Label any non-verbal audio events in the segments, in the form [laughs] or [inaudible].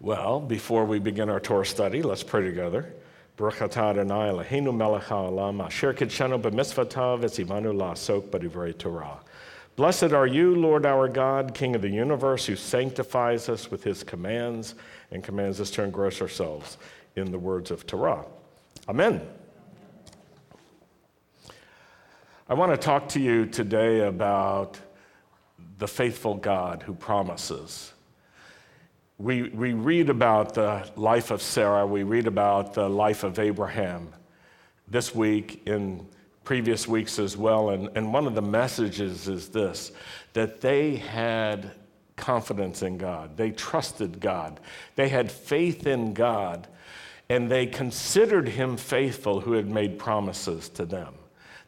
Well, before we begin our Torah study, let's pray together. Blessed are you, Lord our God, King of the universe, who sanctifies us with his commands and commands us to engross ourselves in the words of Torah. Amen. I want to talk to you today about the faithful God who promises we, we read about the life of Sarah, we read about the life of Abraham this week, in previous weeks as well. And, and one of the messages is this that they had confidence in God, they trusted God, they had faith in God, and they considered him faithful who had made promises to them.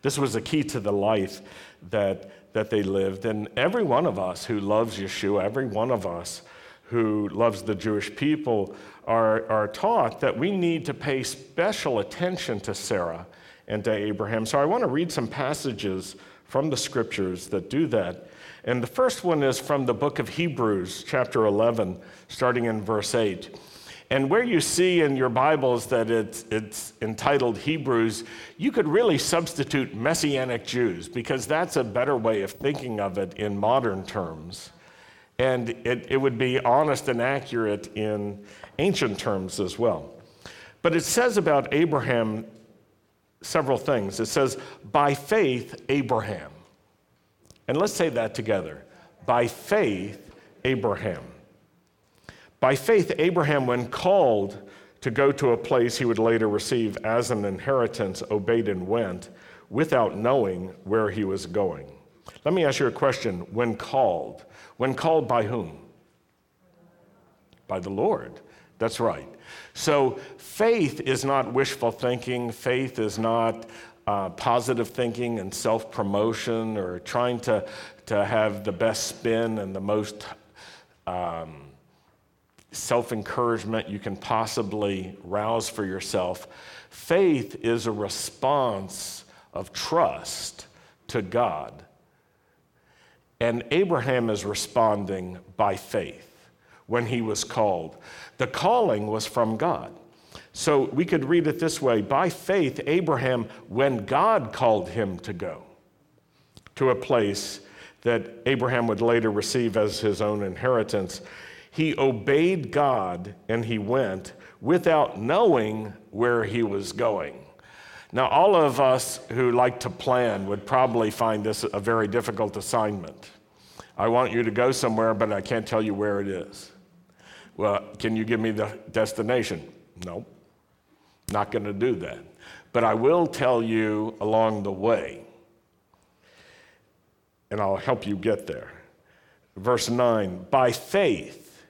This was a key to the life that, that they lived. And every one of us who loves Yeshua, every one of us, who loves the Jewish people are, are taught that we need to pay special attention to Sarah and to Abraham. So I want to read some passages from the scriptures that do that. And the first one is from the book of Hebrews, chapter 11, starting in verse 8. And where you see in your Bibles that it's, it's entitled Hebrews, you could really substitute Messianic Jews because that's a better way of thinking of it in modern terms. And it, it would be honest and accurate in ancient terms as well. But it says about Abraham several things. It says, by faith, Abraham. And let's say that together. By faith, Abraham. By faith, Abraham, when called to go to a place he would later receive as an inheritance, obeyed and went without knowing where he was going. Let me ask you a question. When called, when called by whom? By the Lord. That's right. So faith is not wishful thinking, faith is not uh, positive thinking and self promotion or trying to, to have the best spin and the most um, self encouragement you can possibly rouse for yourself. Faith is a response of trust to God and Abraham is responding by faith when he was called. The calling was from God. So we could read it this way By faith, Abraham, when God called him to go to a place that Abraham would later receive as his own inheritance, he obeyed God and he went without knowing where he was going. Now, all of us who like to plan would probably find this a very difficult assignment. I want you to go somewhere, but I can't tell you where it is. Well, can you give me the destination? No, not going to do that. But I will tell you along the way, and I'll help you get there. Verse 9 By faith,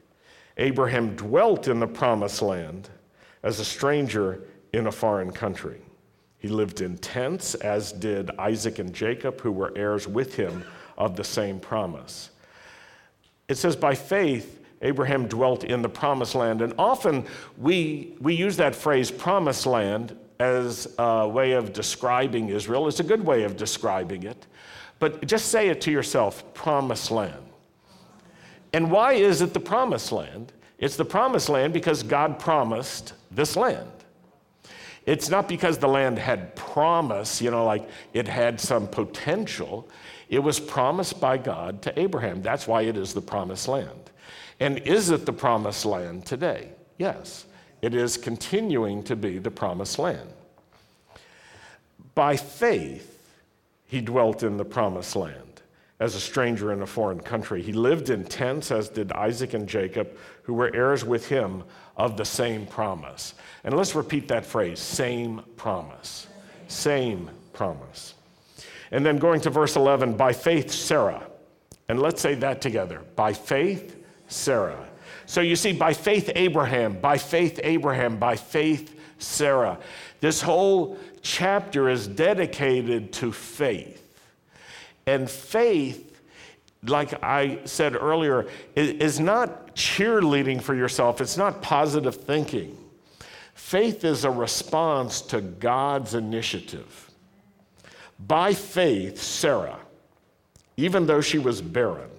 Abraham dwelt in the promised land as a stranger in a foreign country. He lived in tents, as did Isaac and Jacob, who were heirs with him of the same promise. It says, by faith, Abraham dwelt in the promised land. And often we, we use that phrase, promised land, as a way of describing Israel. It's a good way of describing it. But just say it to yourself promised land. And why is it the promised land? It's the promised land because God promised this land. It's not because the land had promise, you know, like it had some potential. It was promised by God to Abraham. That's why it is the promised land. And is it the promised land today? Yes, it is continuing to be the promised land. By faith, he dwelt in the promised land as a stranger in a foreign country. He lived in tents, as did Isaac and Jacob, who were heirs with him of the same promise. And let's repeat that phrase same promise. Same promise. And then going to verse 11, by faith, Sarah. And let's say that together. By faith, Sarah. So you see, by faith, Abraham, by faith, Abraham, by faith, Sarah. This whole chapter is dedicated to faith. And faith like I said earlier, is not cheerleading for yourself, it's not positive thinking. Faith is a response to God's initiative. By faith, Sarah, even though she was barren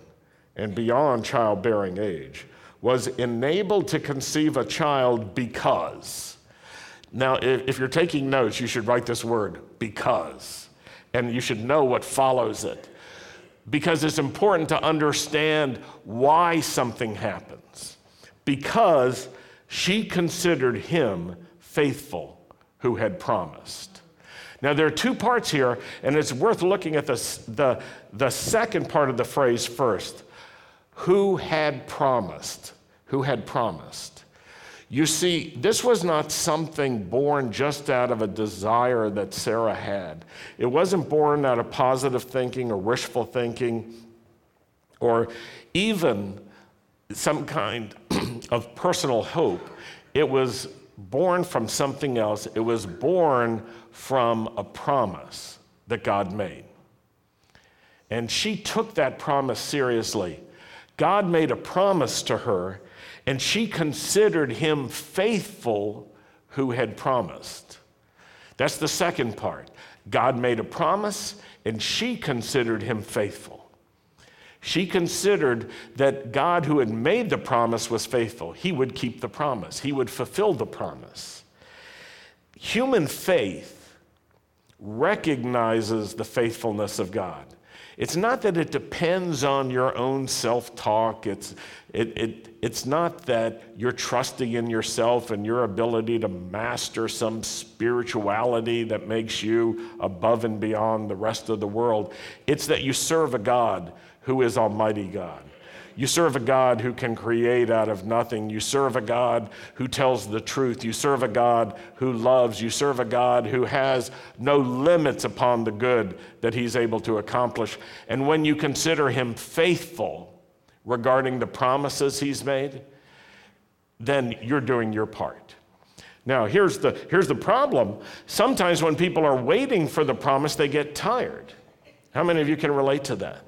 and beyond childbearing age, was enabled to conceive a child because. Now, if you're taking notes, you should write this word, because, and you should know what follows it. Because it's important to understand why something happens. Because she considered him faithful who had promised. Now, there are two parts here, and it's worth looking at the, the, the second part of the phrase first. Who had promised? Who had promised? You see, this was not something born just out of a desire that Sarah had. It wasn't born out of positive thinking or wishful thinking or even some kind [clears throat] of personal hope. It was born from something else. It was born from a promise that God made. And she took that promise seriously. God made a promise to her, and she considered him faithful who had promised. That's the second part. God made a promise, and she considered him faithful. She considered that God, who had made the promise, was faithful. He would keep the promise, He would fulfill the promise. Human faith recognizes the faithfulness of God. It's not that it depends on your own self talk. It's, it, it, it's not that you're trusting in yourself and your ability to master some spirituality that makes you above and beyond the rest of the world. It's that you serve a God who is Almighty God. You serve a God who can create out of nothing. You serve a God who tells the truth. You serve a God who loves. You serve a God who has no limits upon the good that he's able to accomplish. And when you consider him faithful regarding the promises he's made, then you're doing your part. Now, here's the, here's the problem. Sometimes when people are waiting for the promise, they get tired. How many of you can relate to that?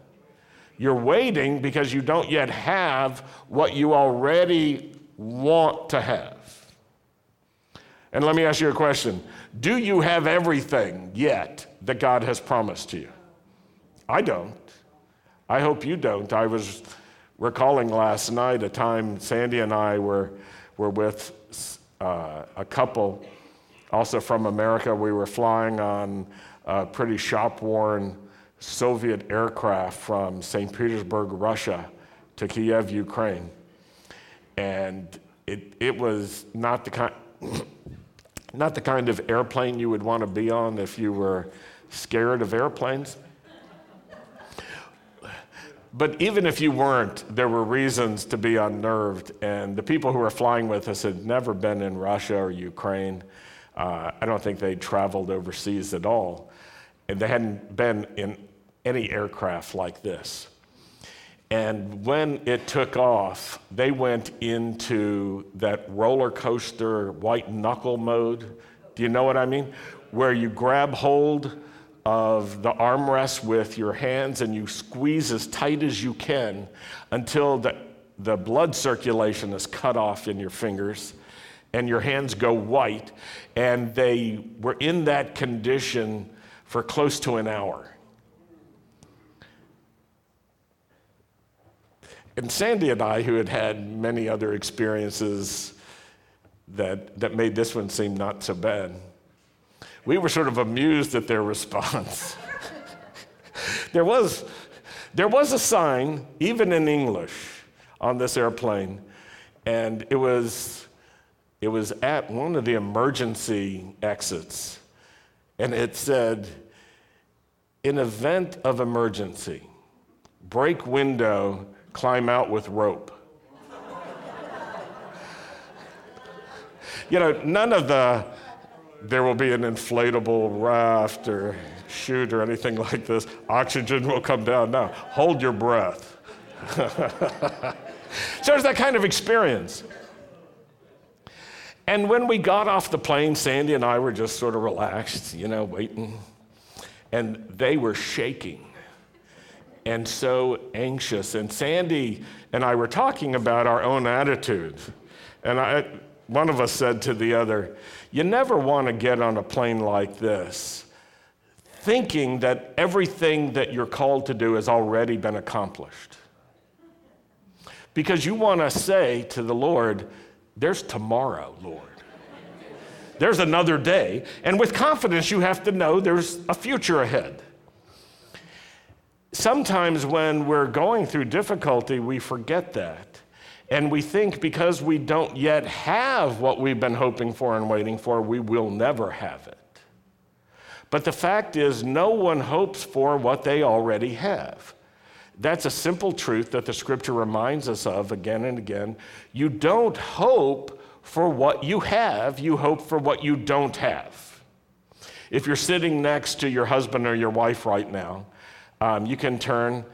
You're waiting because you don't yet have what you already want to have. And let me ask you a question Do you have everything yet that God has promised to you? I don't. I hope you don't. I was recalling last night a time Sandy and I were, were with uh, a couple, also from America. We were flying on a pretty shop worn Soviet aircraft from St. Petersburg, Russia, to Kiev, Ukraine. And it, it was not the, kind, [coughs] not the kind of airplane you would want to be on if you were scared of airplanes. But even if you weren't, there were reasons to be unnerved. And the people who were flying with us had never been in Russia or Ukraine. Uh, I don't think they'd traveled overseas at all. And they hadn't been in any aircraft like this. And when it took off, they went into that roller coaster white knuckle mode. Do you know what I mean? Where you grab hold of the armrest with your hands and you squeeze as tight as you can until the, the blood circulation is cut off in your fingers and your hands go white. And they were in that condition for close to an hour. And Sandy and I, who had had many other experiences that, that made this one seem not so bad, we were sort of amused at their response. [laughs] there, was, there was a sign, even in English, on this airplane, and it was, it was at one of the emergency exits, and it said, in event of emergency, break window climb out with rope. you know, none of the there will be an inflatable raft or chute or anything like this. Oxygen will come down. Now, hold your breath. [laughs] so it's that kind of experience. And when we got off the plane, Sandy and I were just sort of relaxed, you know, waiting. And they were shaking and so anxious. And Sandy and I were talking about our own attitudes. And I, one of us said to the other, You never want to get on a plane like this thinking that everything that you're called to do has already been accomplished. because you want to say to the Lord, There's tomorrow, Lord. There's another day. And with confidence, you have to know there's a future ahead. Sometimes when we're going through difficulty, we forget that. And we think because we don't yet have what we've been hoping for and waiting for, we will never have it. But the fact is, no one hopes for what they already have. That's a simple truth that the scripture reminds us of again and again. You don't hope for what you have, you hope for what you don't have. If you're sitting next to your husband or your wife right now, um, you can turn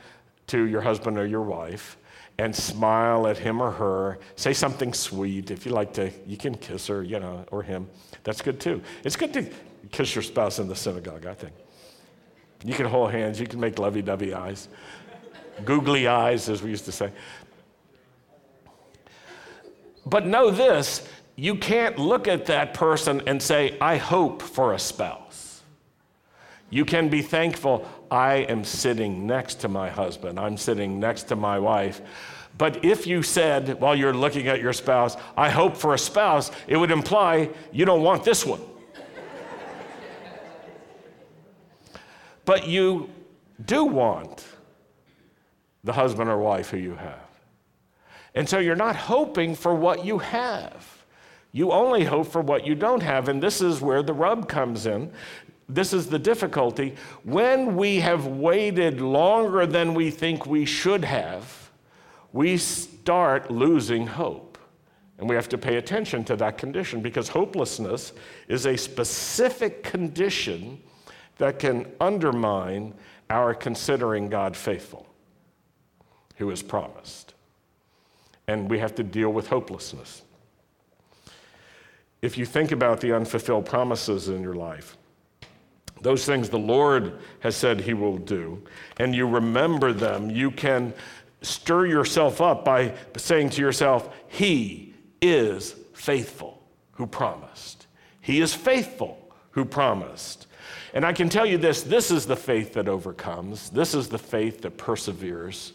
to your husband or your wife and smile at him or her. Say something sweet. If you like to, you can kiss her, you know, or him. That's good too. It's good to kiss your spouse in the synagogue, I think. You can hold hands, you can make lovey dovey eyes, googly eyes, as we used to say. But know this you can't look at that person and say, I hope for a spouse. You can be thankful, I am sitting next to my husband, I'm sitting next to my wife. But if you said, while you're looking at your spouse, I hope for a spouse, it would imply you don't want this one. [laughs] but you do want the husband or wife who you have. And so you're not hoping for what you have. You only hope for what you don't have. And this is where the rub comes in. This is the difficulty. When we have waited longer than we think we should have, we start losing hope. And we have to pay attention to that condition because hopelessness is a specific condition that can undermine our considering God faithful, who has promised and we have to deal with hopelessness. If you think about the unfulfilled promises in your life, those things the Lord has said He will do, and you remember them, you can stir yourself up by saying to yourself, He is faithful who promised. He is faithful who promised. And I can tell you this this is the faith that overcomes, this is the faith that perseveres.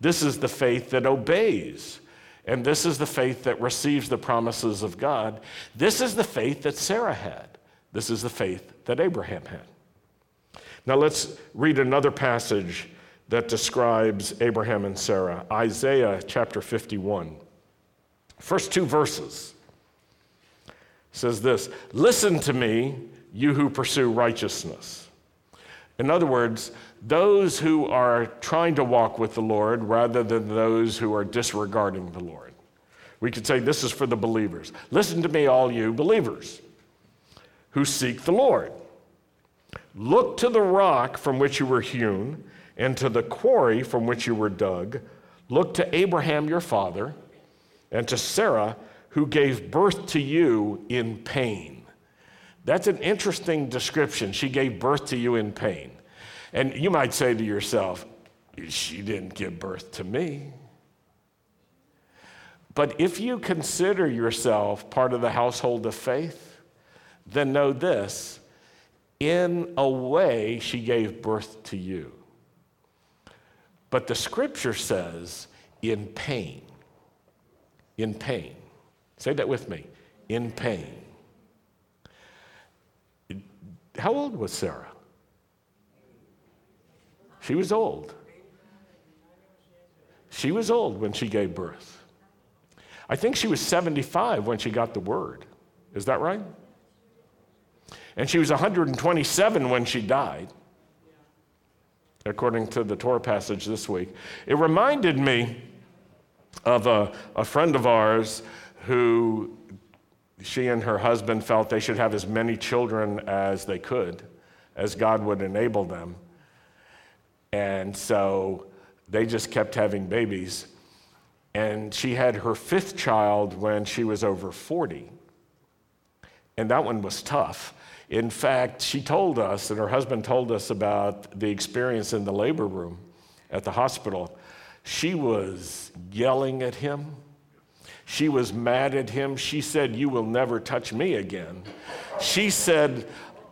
This is the faith that obeys. And this is the faith that receives the promises of God. This is the faith that Sarah had. This is the faith that Abraham had. Now let's read another passage that describes Abraham and Sarah Isaiah chapter 51. First two verses says this Listen to me, you who pursue righteousness. In other words, those who are trying to walk with the Lord rather than those who are disregarding the Lord. We could say this is for the believers. Listen to me, all you believers who seek the Lord. Look to the rock from which you were hewn and to the quarry from which you were dug. Look to Abraham your father and to Sarah who gave birth to you in pain. That's an interesting description. She gave birth to you in pain. And you might say to yourself, she didn't give birth to me. But if you consider yourself part of the household of faith, then know this in a way, she gave birth to you. But the scripture says, in pain. In pain. Say that with me. In pain. How old was Sarah? She was old. She was old when she gave birth. I think she was 75 when she got the word. Is that right? And she was 127 when she died, according to the Torah passage this week. It reminded me of a, a friend of ours who she and her husband felt they should have as many children as they could, as God would enable them. And so they just kept having babies. And she had her fifth child when she was over 40. And that one was tough. In fact, she told us, and her husband told us about the experience in the labor room at the hospital. She was yelling at him. She was mad at him. She said, You will never touch me again. She said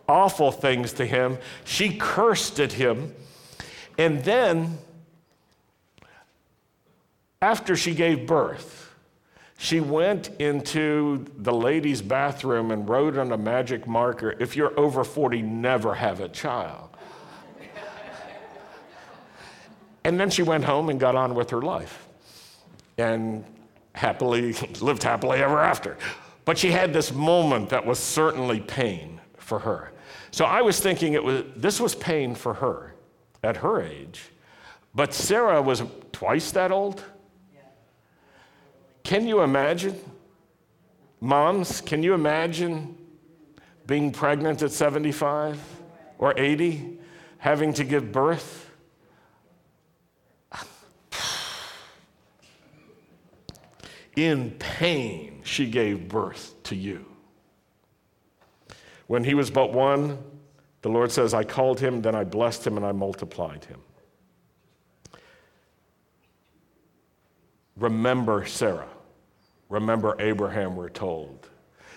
awful things to him. She cursed at him. And then After she gave birth, she went into the ladies' bathroom and wrote on a magic marker if you're over 40, never have a child. and then she went home and got on with her life and happily [laughs] lived happily ever after. But she had this moment that was certainly pain for her. So I was thinking it was this was pain for her at her age. But Sarah was twice that old. Can you imagine? Moms, can you imagine being pregnant at 75 or 80, having to give birth? In pain, she gave birth to you. When he was but one, the Lord says, I called him, then I blessed him, and I multiplied him. Remember Sarah. Remember Abraham, we're told.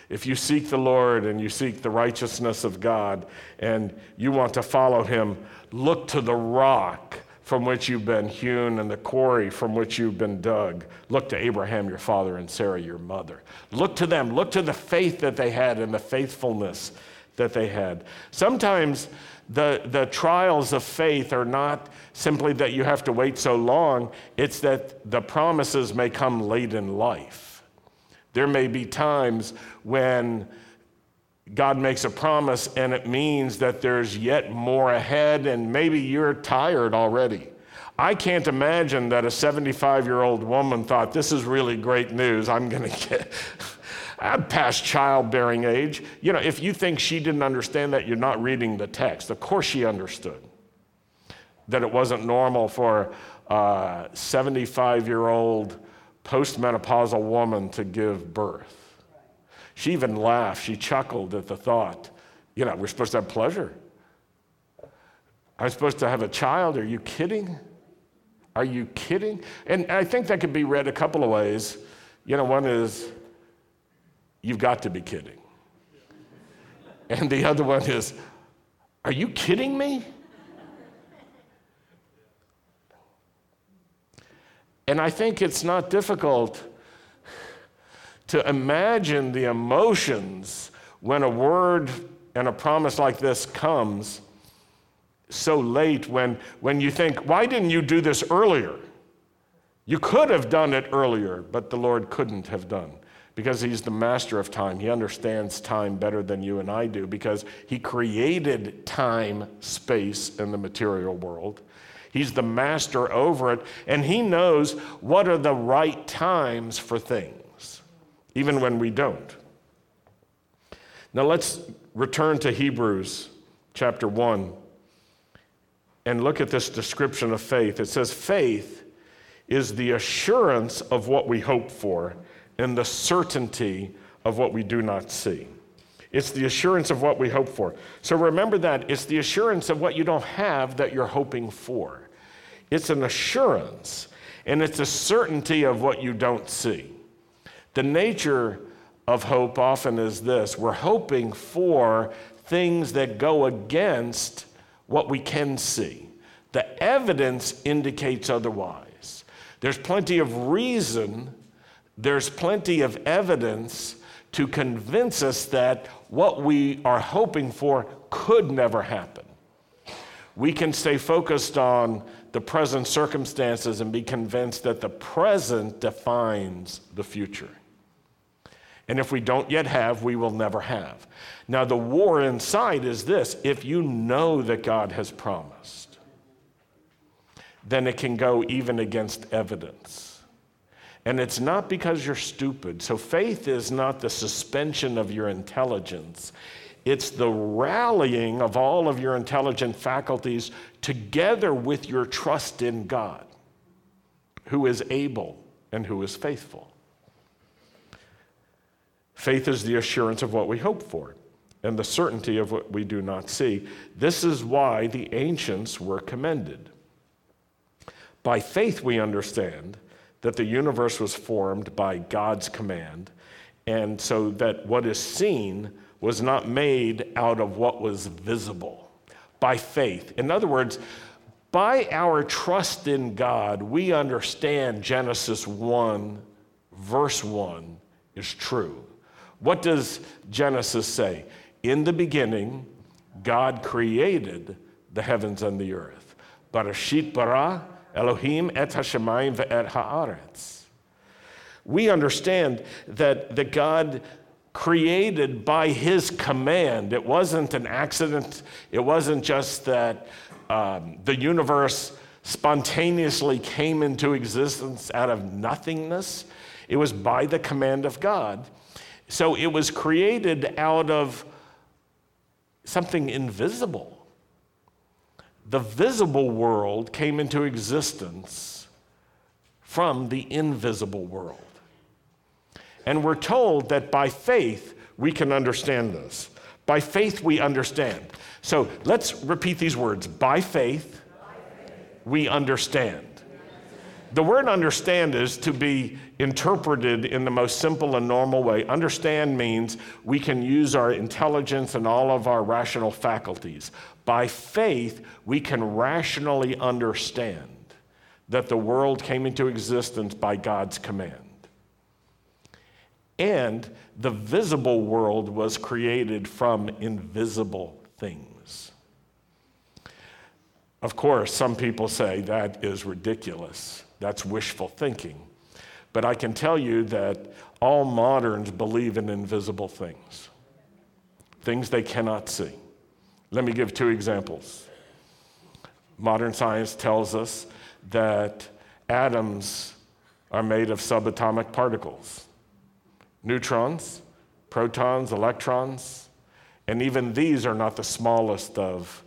If you seek the Lord and you seek the righteousness of God and you want to follow him, look to the rock from which you've been hewn and the quarry from which you've been dug. Look to Abraham, your father, and Sarah, your mother. Look to them. Look to the faith that they had and the faithfulness that they had. Sometimes the, the trials of faith are not simply that you have to wait so long, it's that the promises may come late in life. There may be times when God makes a promise and it means that there's yet more ahead, and maybe you're tired already. I can't imagine that a 75 year old woman thought, This is really great news. I'm going [laughs] to get. I'm past childbearing age. You know, if you think she didn't understand that, you're not reading the text. Of course, she understood that it wasn't normal for a uh, 75 year old postmenopausal woman to give birth. She even laughed, she chuckled at the thought, you know, we're supposed to have pleasure. I'm supposed to have a child. Are you kidding? Are you kidding? And I think that could be read a couple of ways. You know, one is, You've got to be kidding. And the other one is, Are you kidding me? And I think it's not difficult to imagine the emotions when a word and a promise like this comes so late when, when you think, why didn't you do this earlier? You could have done it earlier, but the Lord couldn't have done because he's the master of time. He understands time better than you and I do because he created time, space, and the material world. He's the master over it, and he knows what are the right times for things, even when we don't. Now let's return to Hebrews chapter 1 and look at this description of faith. It says, Faith is the assurance of what we hope for and the certainty of what we do not see. It's the assurance of what we hope for. So remember that. It's the assurance of what you don't have that you're hoping for. It's an assurance, and it's a certainty of what you don't see. The nature of hope often is this we're hoping for things that go against what we can see. The evidence indicates otherwise. There's plenty of reason there's plenty of evidence to convince us that what we are hoping for could never happen. We can stay focused on the present circumstances and be convinced that the present defines the future. And if we don't yet have, we will never have. Now, the war inside is this if you know that God has promised, then it can go even against evidence. And it's not because you're stupid. So faith is not the suspension of your intelligence, it's the rallying of all of your intelligent faculties together with your trust in God, who is able and who is faithful. Faith is the assurance of what we hope for and the certainty of what we do not see. This is why the ancients were commended. By faith, we understand that the universe was formed by God's command, and so that what is seen was not made out of what was visible by faith. In other words, by our trust in God, we understand Genesis 1, verse 1 is true. What does Genesis say? In the beginning, God created the heavens and the earth. Barashit bara Elohim et hashemayim ve'et haaretz. We understand that, that God created by his command. It wasn't an accident. It wasn't just that um, the universe spontaneously came into existence out of nothingness. It was by the command of God. So it was created out of something invisible. The visible world came into existence from the invisible world. And we're told that by faith we can understand this. By faith we understand. So let's repeat these words. By faith, we understand. The word understand is to be interpreted in the most simple and normal way. Understand means we can use our intelligence and all of our rational faculties. By faith, we can rationally understand that the world came into existence by God's command. And the visible world was created from invisible things. Of course, some people say that is ridiculous. That's wishful thinking. But I can tell you that all moderns believe in invisible things, things they cannot see. Let me give two examples. Modern science tells us that atoms are made of subatomic particles neutrons, protons, electrons, and even these are not the smallest of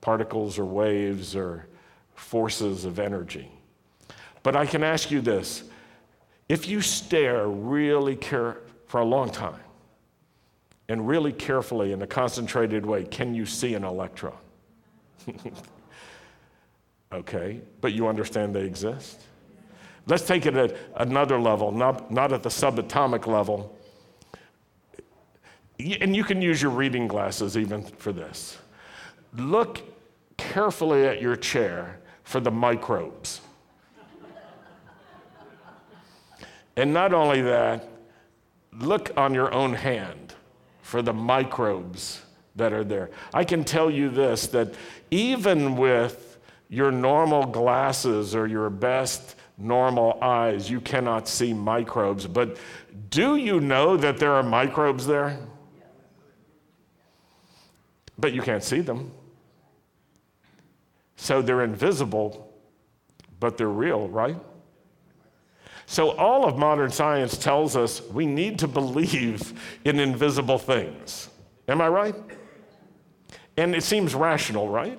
particles or waves or forces of energy. But I can ask you this if you stare really care for a long time and really carefully in a concentrated way, can you see an electron? [laughs] okay, but you understand they exist? Let's take it at another level, not, not at the subatomic level. And you can use your reading glasses even for this. Look carefully at your chair for the microbes. and not only that, look on your own hand for the microbes that are there. I can tell you this that even with your normal glasses or your best normal eyes, you cannot see microbes. But do you know that there are microbes there? But you can't see them. So they're invisible, but they're real, right? So all of modern science tells us we need to believe [laughs] in invisible things. Am I right? And it seems rational, right?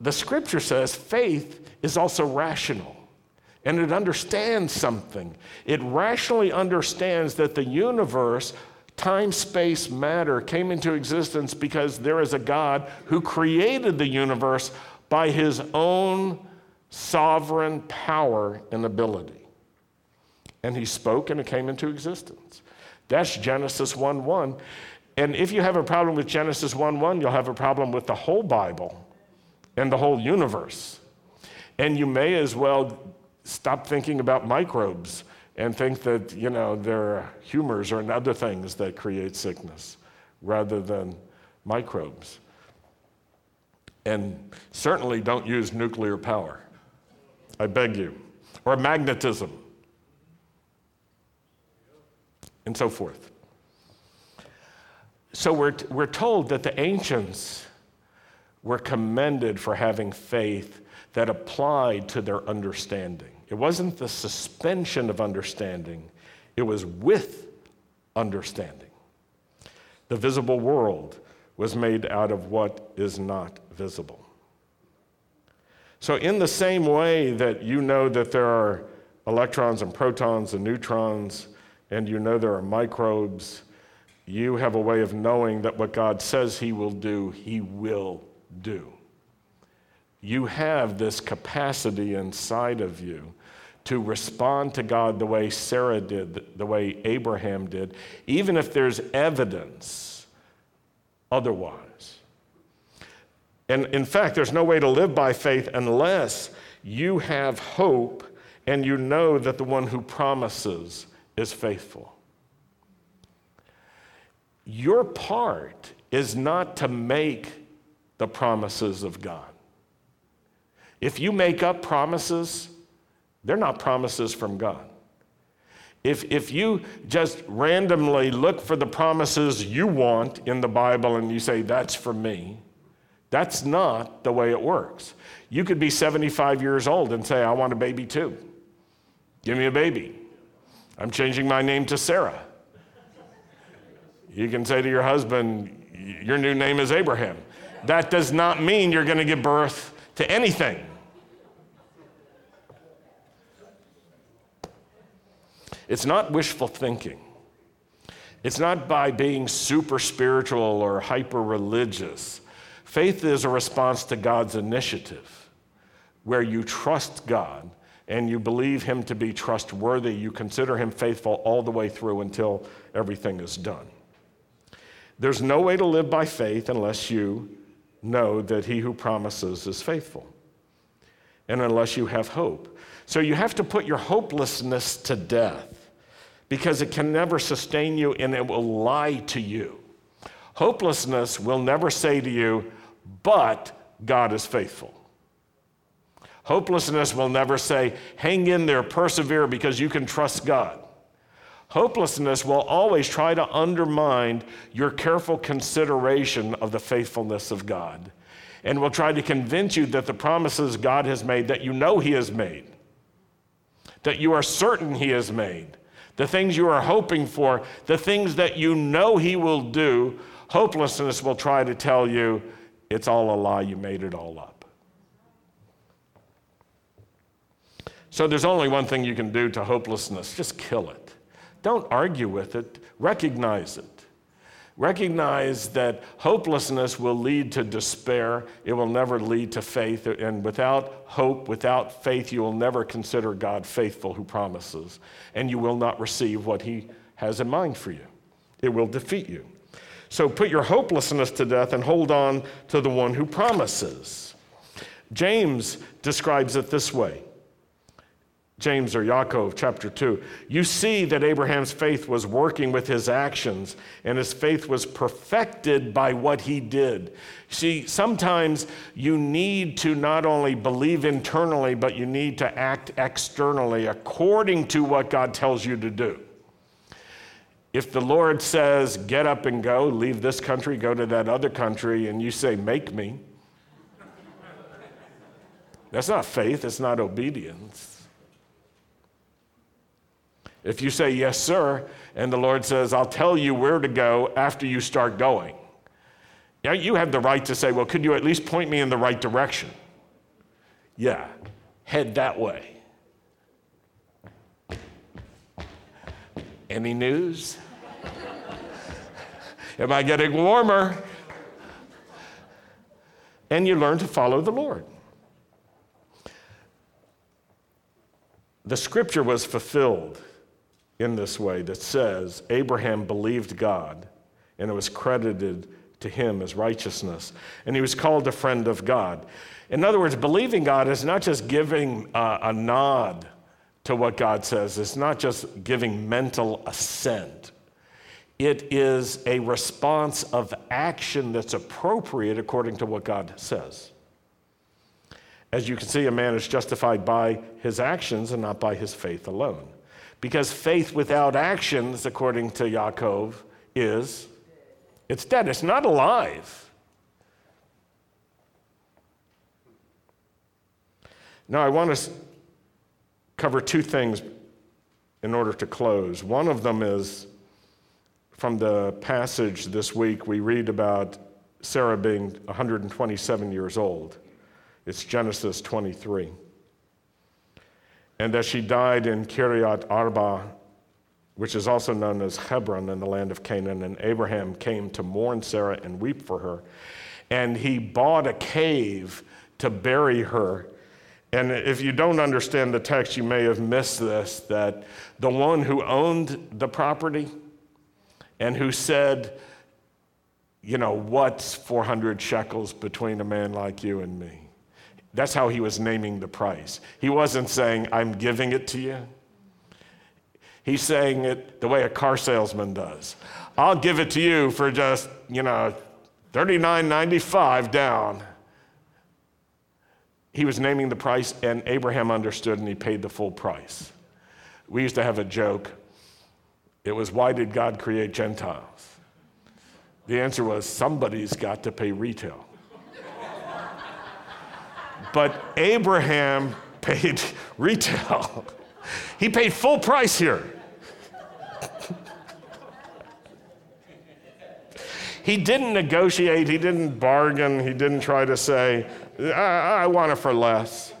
The scripture says faith is also rational and it understands something. It rationally understands that the universe time, space, matter came into existence because there is a God who created the universe by his own sovereign power and ability. And he spoke and it came into existence. That's Genesis 1 1. And if you have a problem with Genesis 1 1, you'll have a problem with the whole Bible and the whole universe. And you may as well stop thinking about microbes and think that, you know, there are humors or other things that create sickness rather than microbes. And certainly don't use nuclear power. I beg you. Or magnetism. And so forth. So we're, we're told that the ancients were commended for having faith that applied to their understanding. It wasn't the suspension of understanding, it was with understanding. The visible world was made out of what is not visible. So, in the same way that you know that there are electrons and protons and neutrons, and you know there are microbes, you have a way of knowing that what God says He will do, He will do. You have this capacity inside of you to respond to God the way Sarah did, the way Abraham did, even if there's evidence otherwise. And in fact, there's no way to live by faith unless you have hope and you know that the one who promises is faithful. Your part is not to make the promises of God. If you make up promises, they're not promises from God. If, if you just randomly look for the promises you want in the Bible and you say, that's for me, that's not the way it works. You could be 75 years old and say, I want a baby too. Give me a baby. I'm changing my name to Sarah. You can say to your husband, Your new name is Abraham. That does not mean you're going to give birth to anything. It's not wishful thinking. It's not by being super spiritual or hyper religious. Faith is a response to God's initiative, where you trust God and you believe Him to be trustworthy. You consider Him faithful all the way through until everything is done. There's no way to live by faith unless you know that He who promises is faithful, and unless you have hope. So you have to put your hopelessness to death because it can never sustain you and it will lie to you. Hopelessness will never say to you, but God is faithful. Hopelessness will never say, hang in there, persevere because you can trust God. Hopelessness will always try to undermine your careful consideration of the faithfulness of God and will try to convince you that the promises God has made, that you know He has made, that you are certain He has made, the things you are hoping for, the things that you know He will do, hopelessness will try to tell you it's all a lie, you made it all up. So there's only one thing you can do to hopelessness just kill it. Don't argue with it, recognize it. Recognize that hopelessness will lead to despair. It will never lead to faith. And without hope, without faith, you will never consider God faithful who promises. And you will not receive what He has in mind for you. It will defeat you. So put your hopelessness to death and hold on to the one who promises. James describes it this way James or Yaakov, chapter 2, you see that Abraham's faith was working with his actions, and his faith was perfected by what he did. See, sometimes you need to not only believe internally, but you need to act externally according to what God tells you to do. If the Lord says, get up and go, leave this country, go to that other country, and you say, make me, [laughs] that's not faith, it's not obedience. If you say, Yes, sir, and the Lord says, I'll tell you where to go after you start going, yeah, you have the right to say, Well, could you at least point me in the right direction? Yeah, head that way. Any news? [laughs] Am I getting warmer? And you learn to follow the Lord. The scripture was fulfilled in this way that says Abraham believed God and it was credited to him as righteousness. And he was called a friend of God. In other words, believing God is not just giving a, nod to what God says, it's not just giving mental assent. It is a response of action that's appropriate according to what God says. As you can see, a man is justified by his actions and not by his faith alone. Because faith without actions, according to Yaakov, is it's dead. It's not alive. Now, I want to cover two things in order to close. One of them is from the passage this week, we read about Sarah being 127 years old. It's Genesis 23 and that she died in Kiryat Arba, which is also known as Hebron in the land of Canaan. And Abraham came to mourn Sarah and weep for her. And he bought a cave to bury her. And if you don't understand the text, you may have missed this that the one who owned the property and who said, you know, what's 400 shekels between a man like you and me? That's how he was naming the price. He wasn't saying, I'm giving it to you. He's saying it the way a car salesman does. I'll give it to you for just, you know, $39.95 down. He was naming the price, and Abraham understood and he paid the full price. We used to have a joke. It was, Why did God create Gentiles? The answer was, Somebody's got to pay retail. But Abraham paid [laughs] retail, he paid full price here. he didn't negotiate, he didn't bargain, he didn't try to say, I, I want it for less.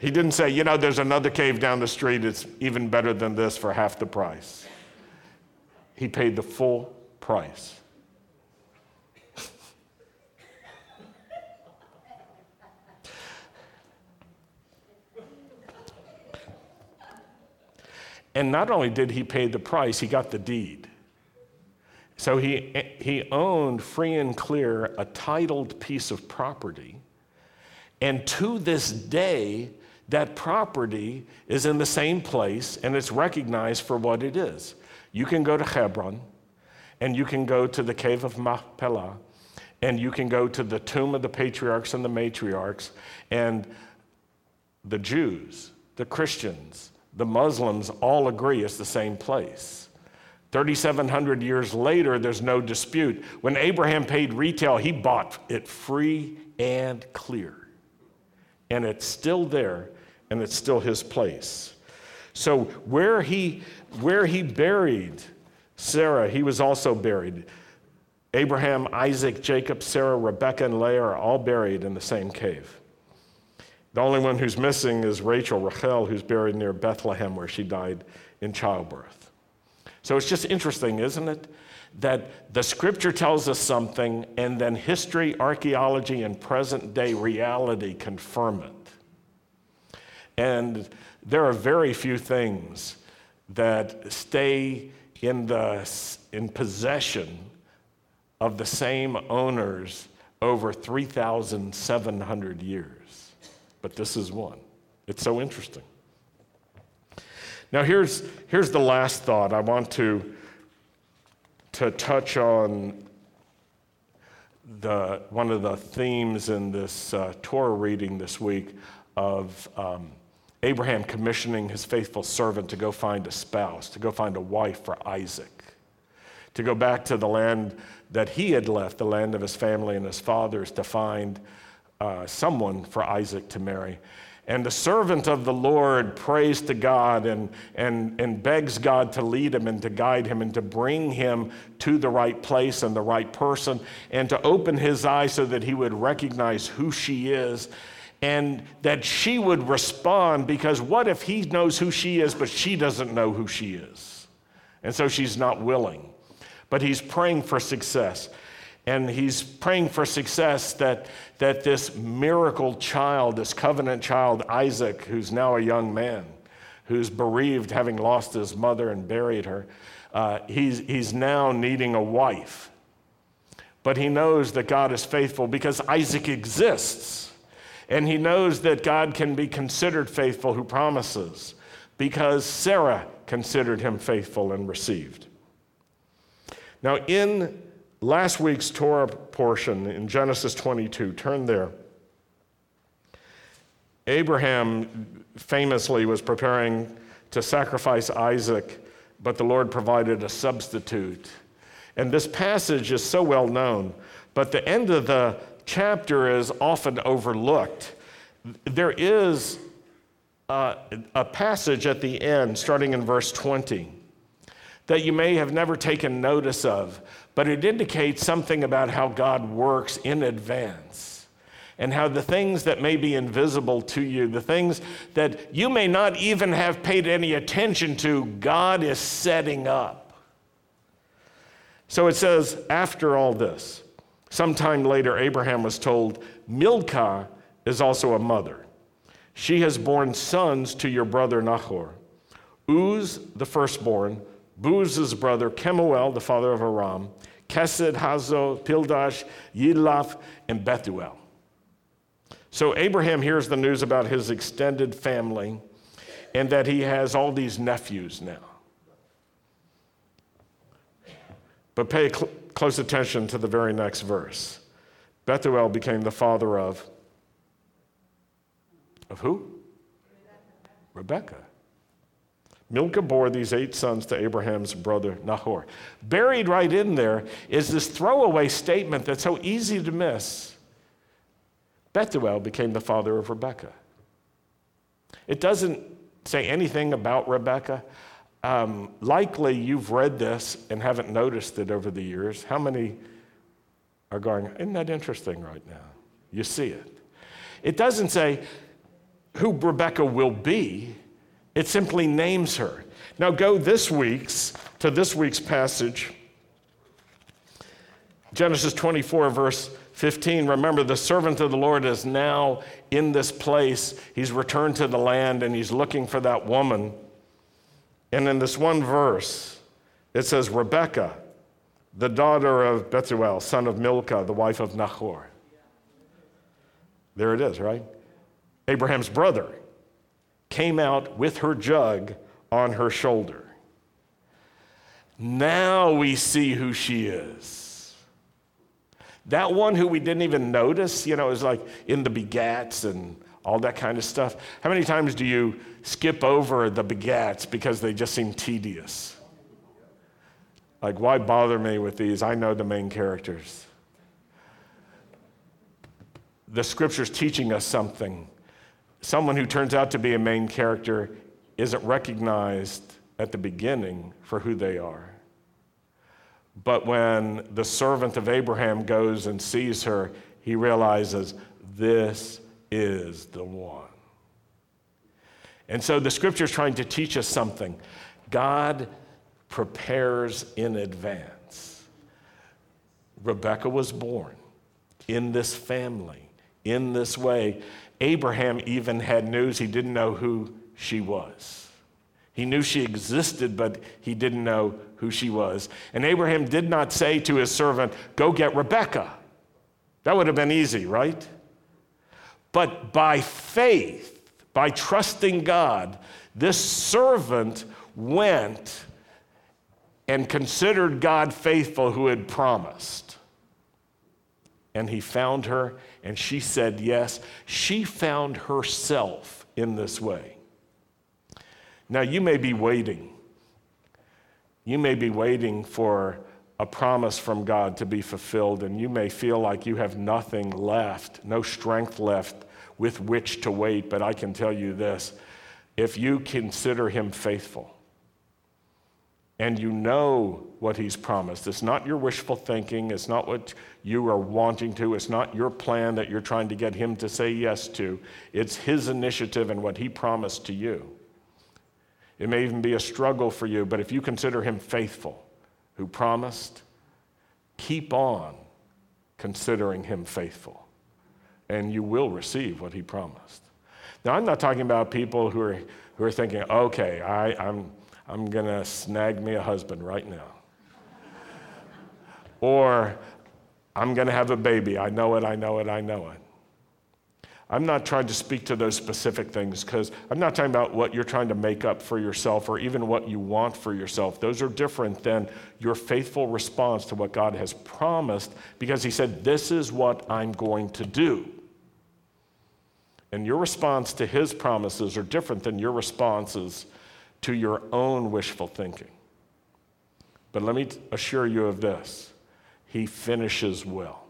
He didn't say, you know, there's another cave down the street, it's even better than this for half the price. He paid the full price. And not only did he pay the price, he got the deed. So he, he owned free and clear a titled piece of property. And to this day, that property is in the same place and it's recognized for what it is. You can go to Hebron and you can go to the cave of Machpelah and you can go to the tomb of the patriarchs and the matriarchs and the Jews, the Christians, the Muslims all agree it's the same place. 3,700 years later, there's no dispute. When Abraham paid retail, he bought it free and clear. And it's still there, and it's still his place. So where he, where he buried Sarah, he was also buried. Abraham, Isaac, Jacob, Sarah, Rebekah, and Leah are all buried in the same cave. The only one who's missing is Rachel, Rachel, who's buried near Bethlehem, where she died in childbirth. So it's just interesting, isn't it? That the scripture tells us something, and then history, archaeology, and present day reality confirm it. And there are very few things that stay in, the, in possession of the same owners over 3,700 years. But this is one. It's so interesting. Now, here's, here's the last thought I want to, to touch on the, one of the themes in this uh, Torah reading this week of um, Abraham commissioning his faithful servant to go find a spouse, to go find a wife for Isaac, to go back to the land that he had left, the land of his family and his fathers, to find uh, someone for Isaac to marry. And the servant of the Lord prays to God and, and, and begs God to lead him and to guide him and to bring him to the right place and the right person and to open his eyes so that he would recognize who she is and that she would respond because what if he knows who she is, but she doesn't know who she is? And so she's not willing. But he's praying for success. And he's praying for success that, that this miracle child, this covenant child, Isaac, who's now a young man, who's bereaved, having lost his mother and buried her, uh, he's, he's now needing a wife. But he knows that God is faithful because Isaac exists. And he knows that God can be considered faithful who promises because Sarah considered him faithful and received. Now, in last week's Torah portion in Genesis 22, turn there. Abraham famously was preparing to sacrifice Isaac, but the Lord provided a substitute. And this passage is so well known, but the end of the chapter is often overlooked. There is a, a passage at the end, starting in verse 20, that you may have never taken notice of but it indicates something about how God works in advance and how the things that may be invisible to you, the things that you may not even have paid any attention to, God is setting up. So it says, after all this, sometime later, Abraham was told, Milcah is also a mother. She has borne sons to your brother Nahor. Uz, the firstborn, Buz's brother, Kemuel, the father of Aram, Kesed, Hazo, Pildash, Yidlaf, and Bethuel. So Abraham hears the news about his extended family and that he has all these nephews now. But pay cl- close attention to the very next verse. Bethuel became the father of of who? Rebecca. Milcah bore these eight sons to Abraham's brother Nahor. Buried right in there is this throwaway statement that's so easy to miss. Bethuel became the father of Rebecca. It doesn't say anything about Rebecca. Um, likely you've read this and haven't noticed it over the years. How many are going, Isn't that interesting right now? You see it. It doesn't say who Rebecca will be, it simply names her. Now go this week's to this week's passage. Genesis 24, verse 15. Remember, the servant of the Lord is now in this place. He's returned to the land and he's looking for that woman. And in this one verse, it says, Rebecca, the daughter of Bethuel, son of Milcah, the wife of Nahor. There it is, right? Abraham's brother came out with her jug on her shoulder. Now we see who she is. That one who we didn't even notice, you know, is like in the begats and all that kind of stuff. How many times do you skip over the begats because they just seem tedious? Like, why bother me with these? I know the main characters. The scripture's teaching us something. Someone who turns out to be a main character isn't recognized at the beginning for who they are. But when the servant of Abraham goes and sees her, he realizes this is the one. And so the scripture is trying to teach us something. God prepares in advance. Rebecca was born in this family, in this way. Abraham even had news he didn't know who she was. He knew she existed, but he didn't know who she was. And Abraham did not say to his servant, Go get Rebecca. That would have been easy, right? But by faith, by trusting God, this servant went and considered God faithful who had promised. And he found her, and she said yes. She found herself in this way. Now, you may be waiting. You may be waiting for a promise from God to be fulfilled, and you may feel like you have nothing left, no strength left with which to wait. But I can tell you this if you consider Him faithful, and you know what he's promised. It's not your wishful thinking, it's not what you are wanting to, it's not your plan that you're trying to get him to say yes to. It's his initiative and what he promised to you. It may even be a struggle for you, but if you consider him faithful, who promised, keep on considering him faithful, and you will receive what he promised. Now, I'm not talking about people who are, who are thinking, okay, I, I'm I'm going to snag me a husband right now. or I'm going to have a baby. I know it, I know it, I know it. I'm not trying to speak to those specific things because I'm not talking about what you're trying to make up for yourself or even what you want for yourself. Those are different than your faithful response to what God has promised because He said, This is what I'm going to do. And your response to His promises are different than your responses to your own wishful thinking. But let me assure you of this He finishes well,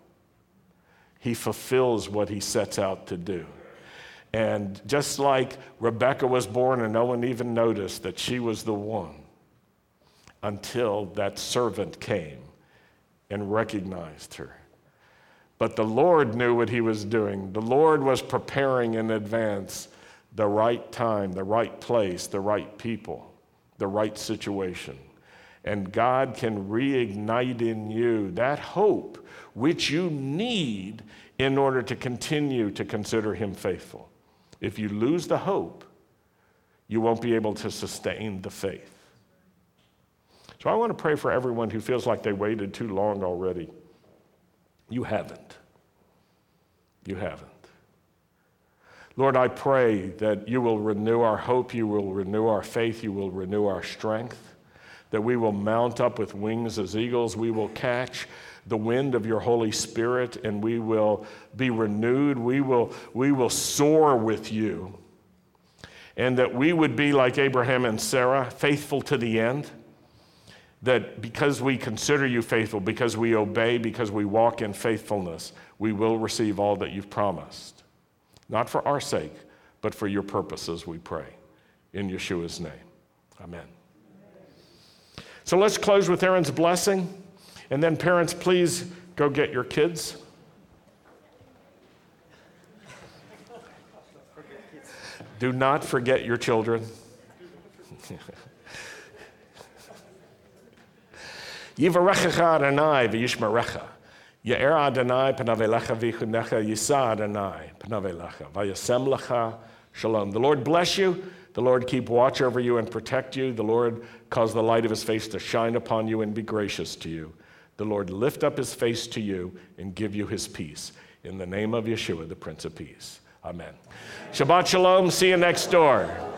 He fulfills what He sets out to do. And just like Rebecca was born and no one even noticed that she was the one until that servant came and recognized her. But the Lord knew what he was doing. The Lord was preparing in advance the right time, the right place, the right people, the right situation. And God can reignite in you that hope which you need in order to continue to consider Him faithful. If you lose the hope, you won't be able to sustain the faith. So I want to pray for everyone who feels like they waited too long already. You haven't. You haven't. Lord, I pray that you will renew our hope, you will renew our faith, you will renew our strength, that we will mount up with wings as eagles, we will catch the wind of your Holy Spirit, and we will be renewed. We will, we will soar with you. And that we would be like Abraham and Sarah, faithful to the end. That because we consider you faithful, because we obey, because we walk in faithfulness, we will receive all that you've promised. Not for our sake, but for your purposes, we pray. In Yeshua's name. Amen. So let's close with Aaron's blessing. And then, parents, please go get your kids. Do not forget your children. [laughs] Yivarechecha Adonai v'yishmerecha. Ya'er Adonai panavelecha v'chunecha yisa Adonai panavelecha v'yasem lecha shalom. The Lord bless you. The Lord keep watch over you and protect you. The Lord cause the light of his face to shine upon you and be gracious to you the Lord lift up his face to you and give you his peace. In the name of Yeshua, the Prince of Peace. Amen. Shabbat Shalom. See you next door.